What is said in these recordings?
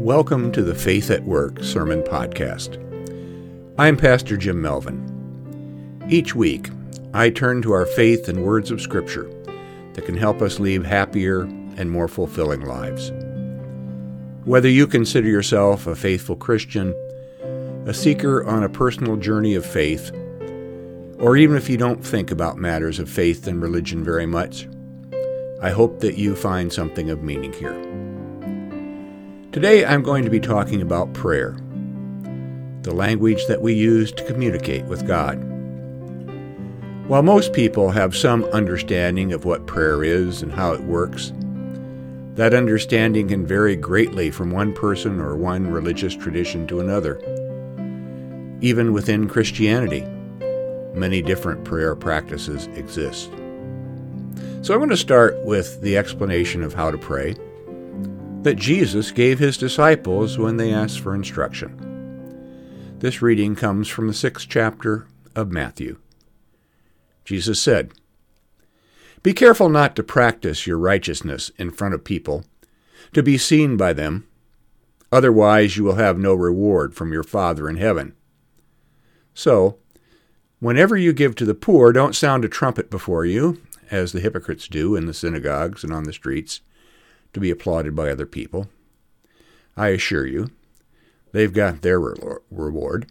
Welcome to the Faith at Work Sermon Podcast. I'm Pastor Jim Melvin. Each week, I turn to our faith and words of Scripture that can help us lead happier and more fulfilling lives. Whether you consider yourself a faithful Christian, a seeker on a personal journey of faith, or even if you don't think about matters of faith and religion very much, I hope that you find something of meaning here. Today I'm going to be talking about prayer, the language that we use to communicate with God. While most people have some understanding of what prayer is and how it works, that understanding can vary greatly from one person or one religious tradition to another. Even within Christianity, many different prayer practices exist. So I'm going to start with the explanation of how to pray that Jesus gave his disciples when they asked for instruction. This reading comes from the sixth chapter of Matthew. Jesus said, Be careful not to practice your righteousness in front of people, to be seen by them. Otherwise, you will have no reward from your Father in heaven. So, whenever you give to the poor, don't sound a trumpet before you, as the hypocrites do in the synagogues and on the streets, to be applauded by other people. I assure you, they've got their re- reward.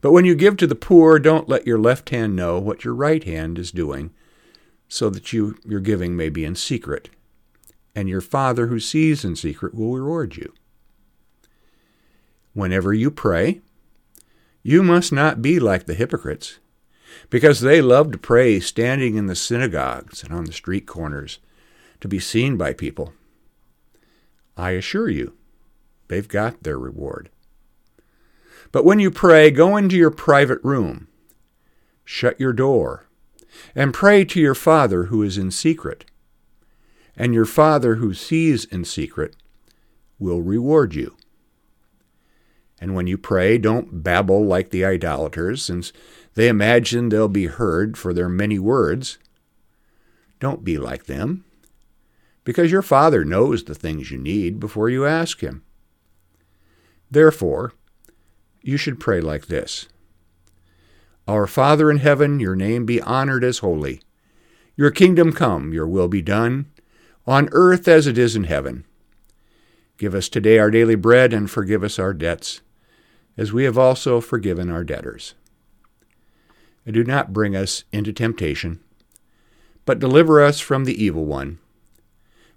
But when you give to the poor, don't let your left hand know what your right hand is doing, so that you, your giving may be in secret, and your Father who sees in secret will reward you. Whenever you pray, you must not be like the hypocrites because they love to pray standing in the synagogues and on the street corners to be seen by people. I assure you, they've got their reward. But when you pray, go into your private room, shut your door, and pray to your Father who is in secret. And your Father who sees in secret will reward you. And when you pray, don't babble like the idolaters, since they imagine they'll be heard for their many words. Don't be like them, because your Father knows the things you need before you ask Him. Therefore, you should pray like this Our Father in heaven, your name be honored as holy. Your kingdom come, your will be done, on earth as it is in heaven. Give us today our daily bread, and forgive us our debts as we have also forgiven our debtors. And do not bring us into temptation, but deliver us from the evil one.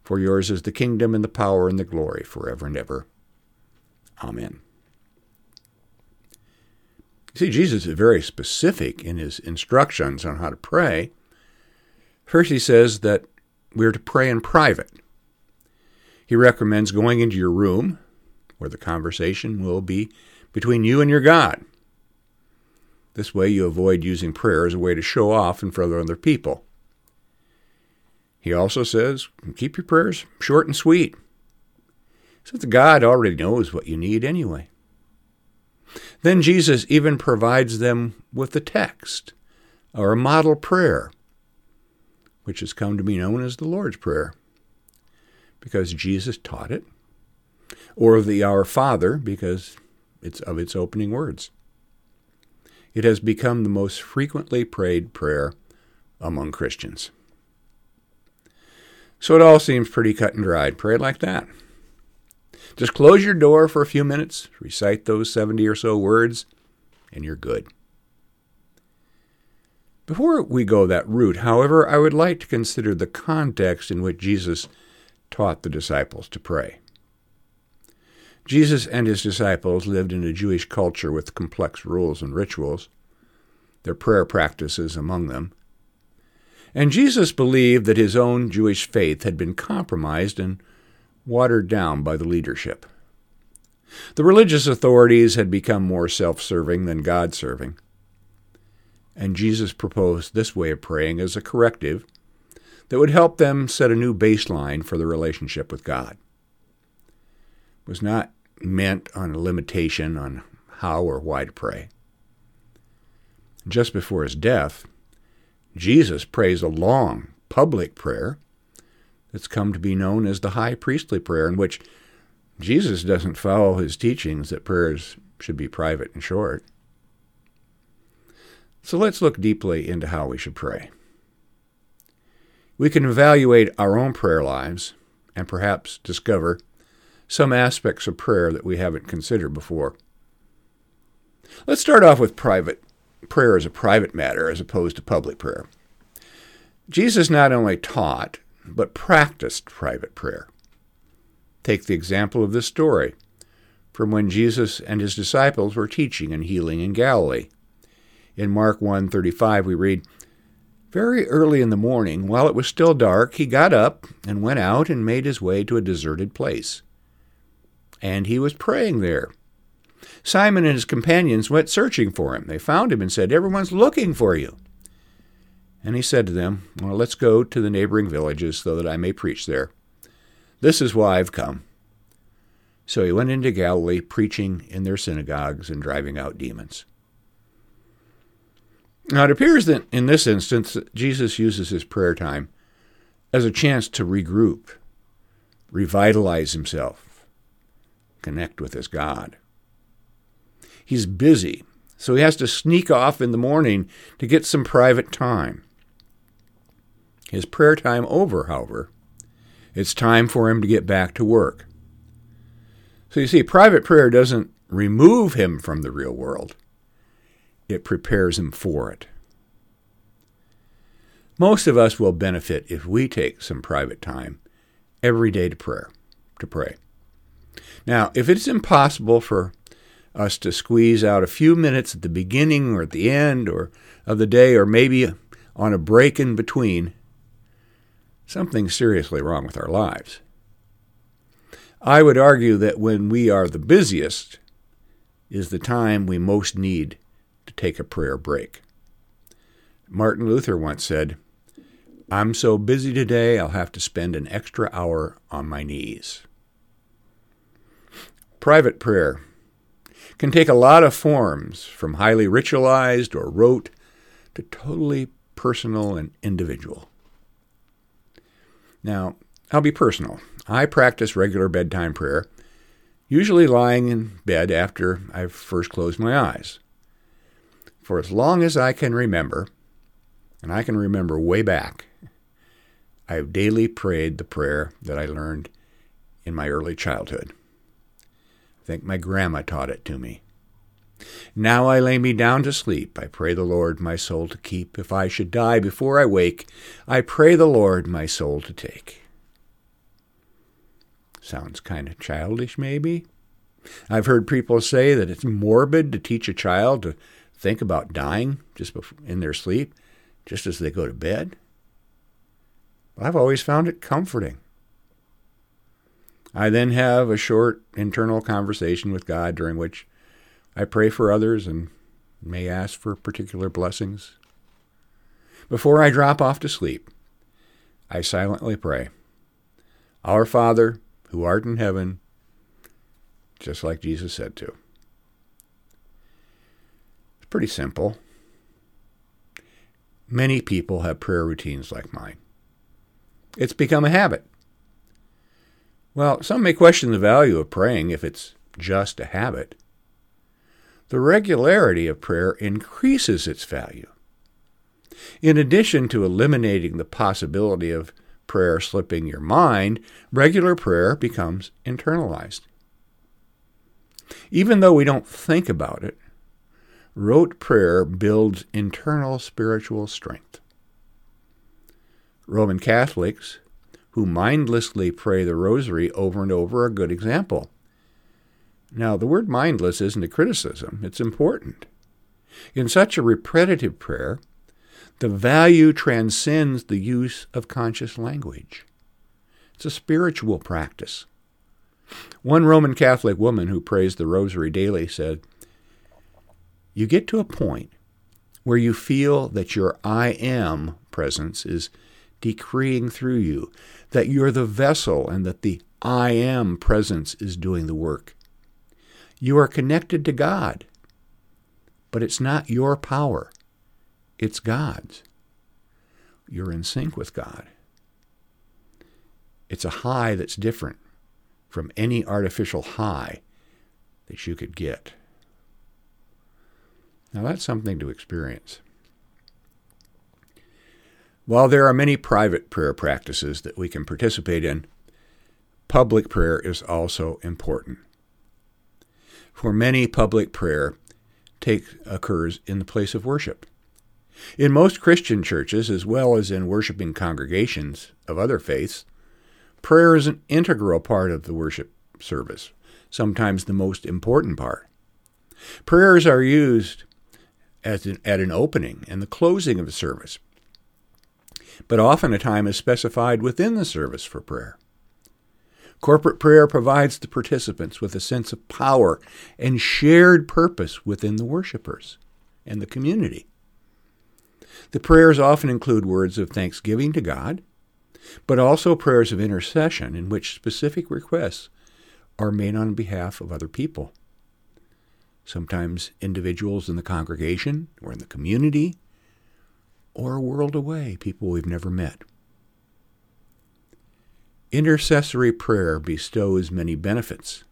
For yours is the kingdom and the power and the glory forever and ever. Amen. See, Jesus is very specific in his instructions on how to pray. First, he says that we're to pray in private. He recommends going into your room, where the conversation will be between you and your God. This way, you avoid using prayer as a way to show off in front of other people. He also says, keep your prayers short and sweet, since God already knows what you need anyway. Then Jesus even provides them with the text, or a model prayer, which has come to be known as the Lord's Prayer, because Jesus taught it, or the Our Father, because it's of its opening words. It has become the most frequently prayed prayer among Christians. So it all seems pretty cut and dried. Pray like that. Just close your door for a few minutes, recite those 70 or so words, and you're good. Before we go that route, however, I would like to consider the context in which Jesus taught the disciples to pray. Jesus and his disciples lived in a Jewish culture with complex rules and rituals, their prayer practices among them. And Jesus believed that his own Jewish faith had been compromised and watered down by the leadership. The religious authorities had become more self serving than God serving. And Jesus proposed this way of praying as a corrective that would help them set a new baseline for the relationship with God was not meant on a limitation on how or why to pray. Just before his death, Jesus prays a long public prayer that's come to be known as the high priestly prayer, in which Jesus doesn't follow his teachings that prayers should be private and short. So let's look deeply into how we should pray. We can evaluate our own prayer lives and perhaps discover some aspects of prayer that we haven't considered before. Let's start off with private prayer as a private matter as opposed to public prayer. Jesus not only taught, but practiced private prayer. Take the example of this story from when Jesus and his disciples were teaching and healing in Galilee. In Mark 1:35 we read, "Very early in the morning, while it was still dark, he got up and went out and made his way to a deserted place. And he was praying there. Simon and his companions went searching for him. They found him and said, "Everyone's looking for you." And he said to them, Well, let's go to the neighboring villages so that I may preach there. This is why I've come. So he went into Galilee, preaching in their synagogues and driving out demons. Now, it appears that in this instance, Jesus uses his prayer time as a chance to regroup, revitalize himself, connect with his God. He's busy, so he has to sneak off in the morning to get some private time. His prayer time over, however, it's time for him to get back to work. So you see, private prayer doesn't remove him from the real world, it prepares him for it. Most of us will benefit if we take some private time every day to prayer, to pray. Now, if it's impossible for us to squeeze out a few minutes at the beginning or at the end or of the day or maybe on a break in between, something seriously wrong with our lives. I would argue that when we are the busiest is the time we most need to take a prayer break. Martin Luther once said, I'm so busy today I'll have to spend an extra hour on my knees. Private prayer can take a lot of forms, from highly ritualized or rote to totally personal and individual. Now, I'll be personal. I practice regular bedtime prayer, usually lying in bed after I've first closed my eyes. For as long as I can remember, and I can remember way back, I've daily prayed the prayer that I learned in my early childhood. Think my grandma taught it to me. Now I lay me down to sleep. I pray the Lord my soul to keep. If I should die before I wake, I pray the Lord my soul to take. Sounds kind of childish, maybe. I've heard people say that it's morbid to teach a child to think about dying just in their sleep, just as they go to bed. I've always found it comforting. I then have a short internal conversation with God during which I pray for others and may ask for particular blessings. Before I drop off to sleep, I silently pray, Our Father, who art in heaven, just like Jesus said to. It's pretty simple. Many people have prayer routines like mine. It's become a habit. Well, some may question the value of praying if it's just a habit the regularity of prayer increases its value. In addition to eliminating the possibility of prayer slipping your mind, regular prayer becomes internalized. Even though we don't think about it, rote prayer builds internal spiritual strength. Roman Catholics who mindlessly pray the rosary over and over are a good example. Now, the word mindless isn't a criticism, it's important. In such a repetitive prayer, the value transcends the use of conscious language. It's a spiritual practice. One Roman Catholic woman who prays the rosary daily said, You get to a point where you feel that your I am presence is decreeing through you, that you're the vessel and that the I am presence is doing the work. You are connected to God, but it's not your power, it's God's. You're in sync with God. It's a high that's different from any artificial high that you could get. Now, that's something to experience. While there are many private prayer practices that we can participate in, public prayer is also important. For many, public prayer take, occurs in the place of worship. In most Christian churches, as well as in worshiping congregations of other faiths, prayer is an integral part of the worship service, sometimes the most important part. Prayers are used at an, at an opening and the closing of the service, but often a time is specified within the service for prayer. Corporate prayer provides the participants with a sense of power and shared purpose within the worshipers and the community. The prayers often include words of thanksgiving to God, but also prayers of intercession in which specific requests are made on behalf of other people. Sometimes individuals in the congregation or in the community, or a world away, people we've never met. Intercessory prayer bestows many benefits.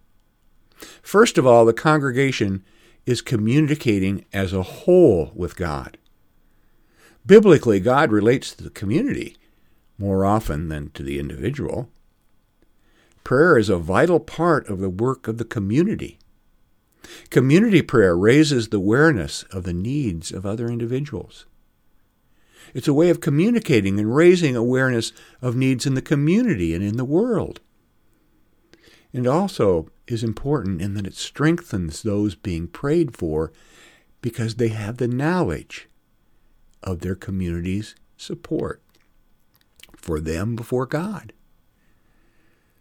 First of all, the congregation is communicating as a whole with God. Biblically, God relates to the community more often than to the individual. Prayer is a vital part of the work of the community. Community prayer raises the awareness of the needs of other individuals. It's a way of communicating and raising awareness of needs in the community and in the world. And also is important in that it strengthens those being prayed for because they have the knowledge of their community's support for them before God.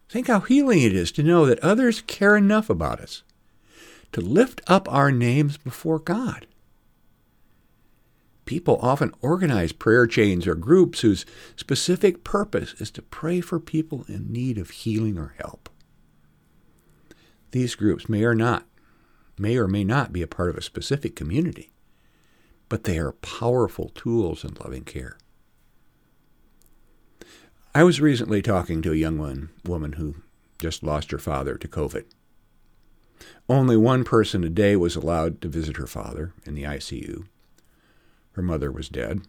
Think how healing it is to know that others care enough about us to lift up our names before God. People often organize prayer chains or groups whose specific purpose is to pray for people in need of healing or help. These groups may or not may or may not be a part of a specific community, but they are powerful tools in loving care. I was recently talking to a young one, woman who just lost her father to COVID. Only one person a day was allowed to visit her father in the ICU. Her mother was dead.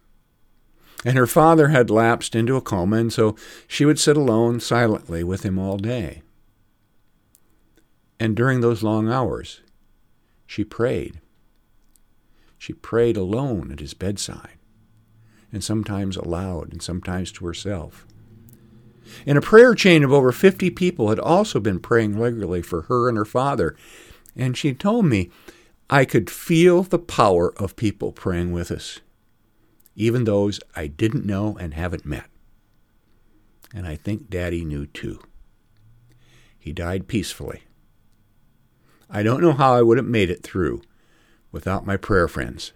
And her father had lapsed into a coma, and so she would sit alone silently with him all day. And during those long hours, she prayed. She prayed alone at his bedside, and sometimes aloud, and sometimes to herself. And a prayer chain of over 50 people had also been praying regularly for her and her father. And she told me, I could feel the power of people praying with us, even those I didn't know and haven't met. And I think Daddy knew too. He died peacefully. I don't know how I would have made it through without my prayer friends,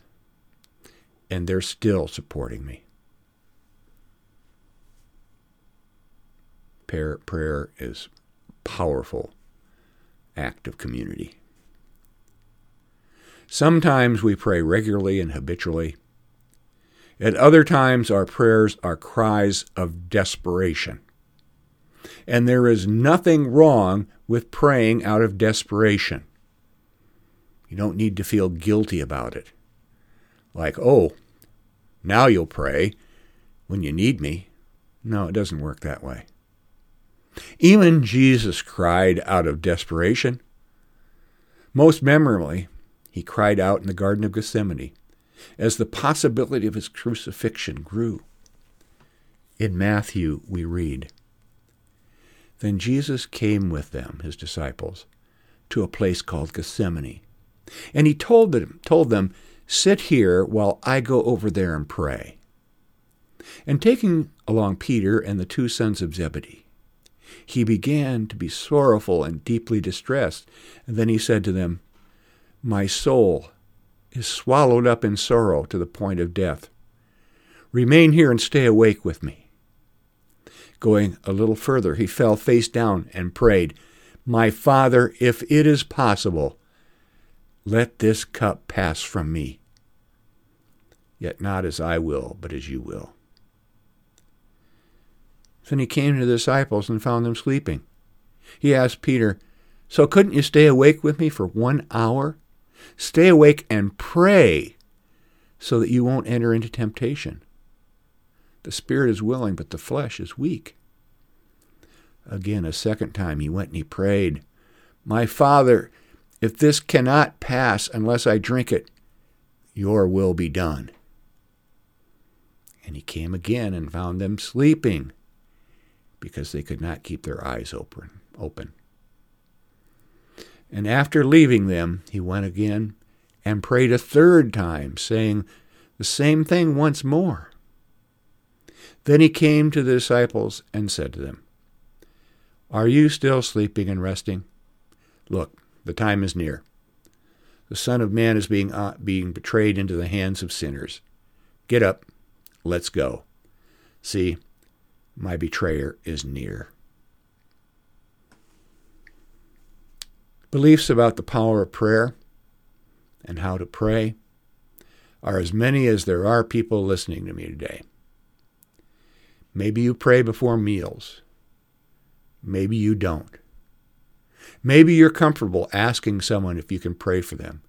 and they're still supporting me. Prayer, prayer is powerful act of community. Sometimes we pray regularly and habitually. At other times, our prayers are cries of desperation. And there is nothing wrong with praying out of desperation. You don't need to feel guilty about it. Like, oh, now you'll pray when you need me. No, it doesn't work that way. Even Jesus cried out of desperation. Most memorably, he cried out in the Garden of Gethsemane as the possibility of his crucifixion grew. In Matthew, we read Then Jesus came with them, his disciples, to a place called Gethsemane. And he told them, told them, Sit here while I go over there and pray. And taking along Peter and the two sons of Zebedee, he began to be sorrowful and deeply distressed. And then he said to them, My soul is swallowed up in sorrow to the point of death. Remain here and stay awake with me. Going a little further, he fell face down and prayed, My Father, if it is possible, let this cup pass from me. Yet not as I will, but as you will. Then he came to the disciples and found them sleeping. He asked Peter, So couldn't you stay awake with me for one hour? Stay awake and pray so that you won't enter into temptation. The spirit is willing, but the flesh is weak. Again, a second time, he went and he prayed, My Father, if this cannot pass unless I drink it, your will be done. And he came again and found them sleeping because they could not keep their eyes open. open. And after leaving them, he went again and prayed a third time, saying the same thing once more. Then he came to the disciples and said to them, Are you still sleeping and resting? Look, the time is near. The Son of Man is being, uh, being betrayed into the hands of sinners. Get up, let's go. See, my betrayer is near. Beliefs about the power of prayer and how to pray are as many as there are people listening to me today. Maybe you pray before meals. Maybe you don't. Maybe you're comfortable asking someone if you can pray for them.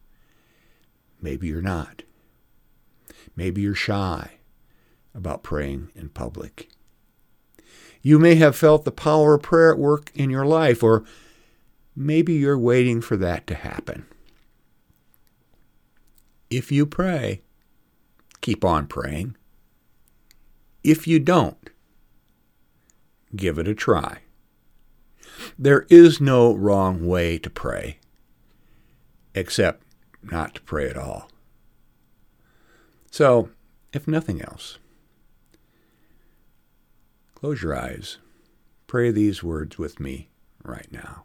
Maybe you're not. Maybe you're shy about praying in public. You may have felt the power of prayer at work in your life, or maybe you're waiting for that to happen. If you pray, keep on praying. If you don't, give it a try. There is no wrong way to pray, except not to pray at all. So, if nothing else, close your eyes. Pray these words with me right now.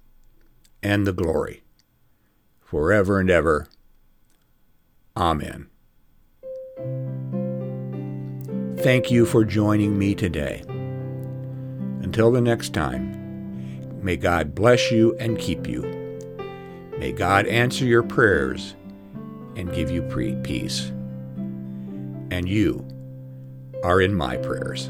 and the glory, forever and ever. Amen. Thank you for joining me today. Until the next time, may God bless you and keep you. May God answer your prayers and give you peace. And you are in my prayers.